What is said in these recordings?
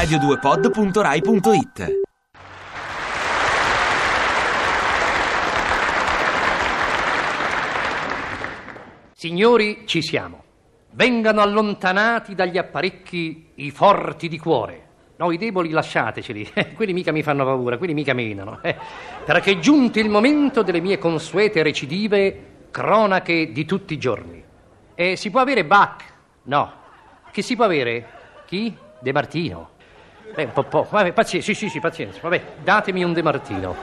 radio2pod.rai.it Signori, ci siamo. Vengano allontanati dagli apparecchi i forti di cuore. No, i deboli lasciateceli, eh, quelli mica mi fanno paura, quelli mica menano. Eh, perché è giunto il momento delle mie consuete recidive cronache di tutti i giorni. E si può avere Bach? No. Che si può avere? Chi? De Martino. Beh, un po', po'. Vabbè, pazienza, sì, sì, sì, pazienza. Vabbè, datemi un De Martino.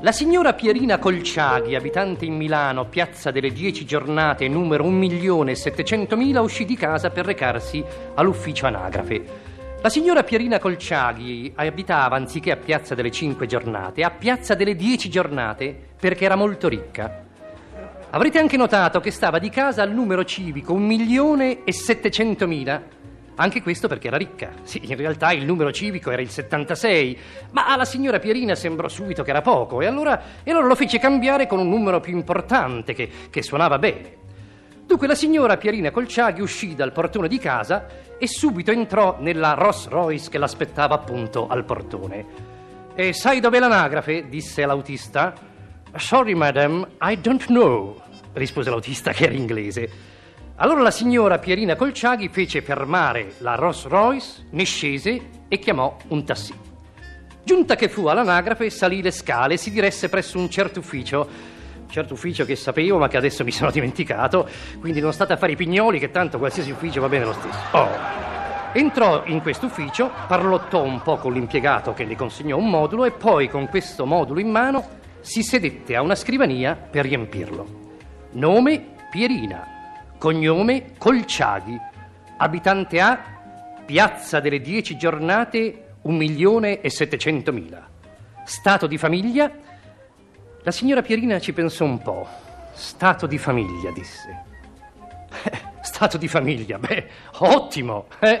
La signora Pierina Colciaghi, abitante in Milano, piazza delle Dieci Giornate, numero 1.700.000, uscì di casa per recarsi all'ufficio anagrafe. La signora Pierina Colciaghi abitava, anziché a piazza delle Cinque Giornate, a piazza delle Dieci Giornate perché era molto ricca. Avrete anche notato che stava di casa al numero civico 1.700.000 anche questo perché era ricca. Sì, in realtà il numero civico era il 76, ma alla signora Pierina sembrò subito che era poco e allora, e allora lo fece cambiare con un numero più importante che, che suonava bene. Dunque la signora Pierina Colciaghi uscì dal portone di casa e subito entrò nella Rolls Royce che l'aspettava appunto al portone. E sai dov'è l'anagrafe? disse l'autista. Sorry, madam, I don't know, rispose l'autista che era inglese. Allora la signora Pierina Colciaghi fece fermare la Rolls Royce, ne scese e chiamò un tassì. Giunta che fu all'anagrafe, salì le scale e si diresse presso un certo ufficio. Certo ufficio che sapevo ma che adesso mi sono dimenticato, quindi non state a fare i pignoli che tanto qualsiasi ufficio va bene lo stesso. Oh. Entrò in questo ufficio, parlottò un po' con l'impiegato che le consegnò un modulo e poi con questo modulo in mano si sedette a una scrivania per riempirlo. Nome Pierina, Cognome Colciaghi, abitante A, piazza delle Dieci Giornate, 1.700.000. Stato di famiglia? La signora Pierina ci pensò un po'. Stato di famiglia, disse. Eh, stato di famiglia, beh, ottimo. Eh?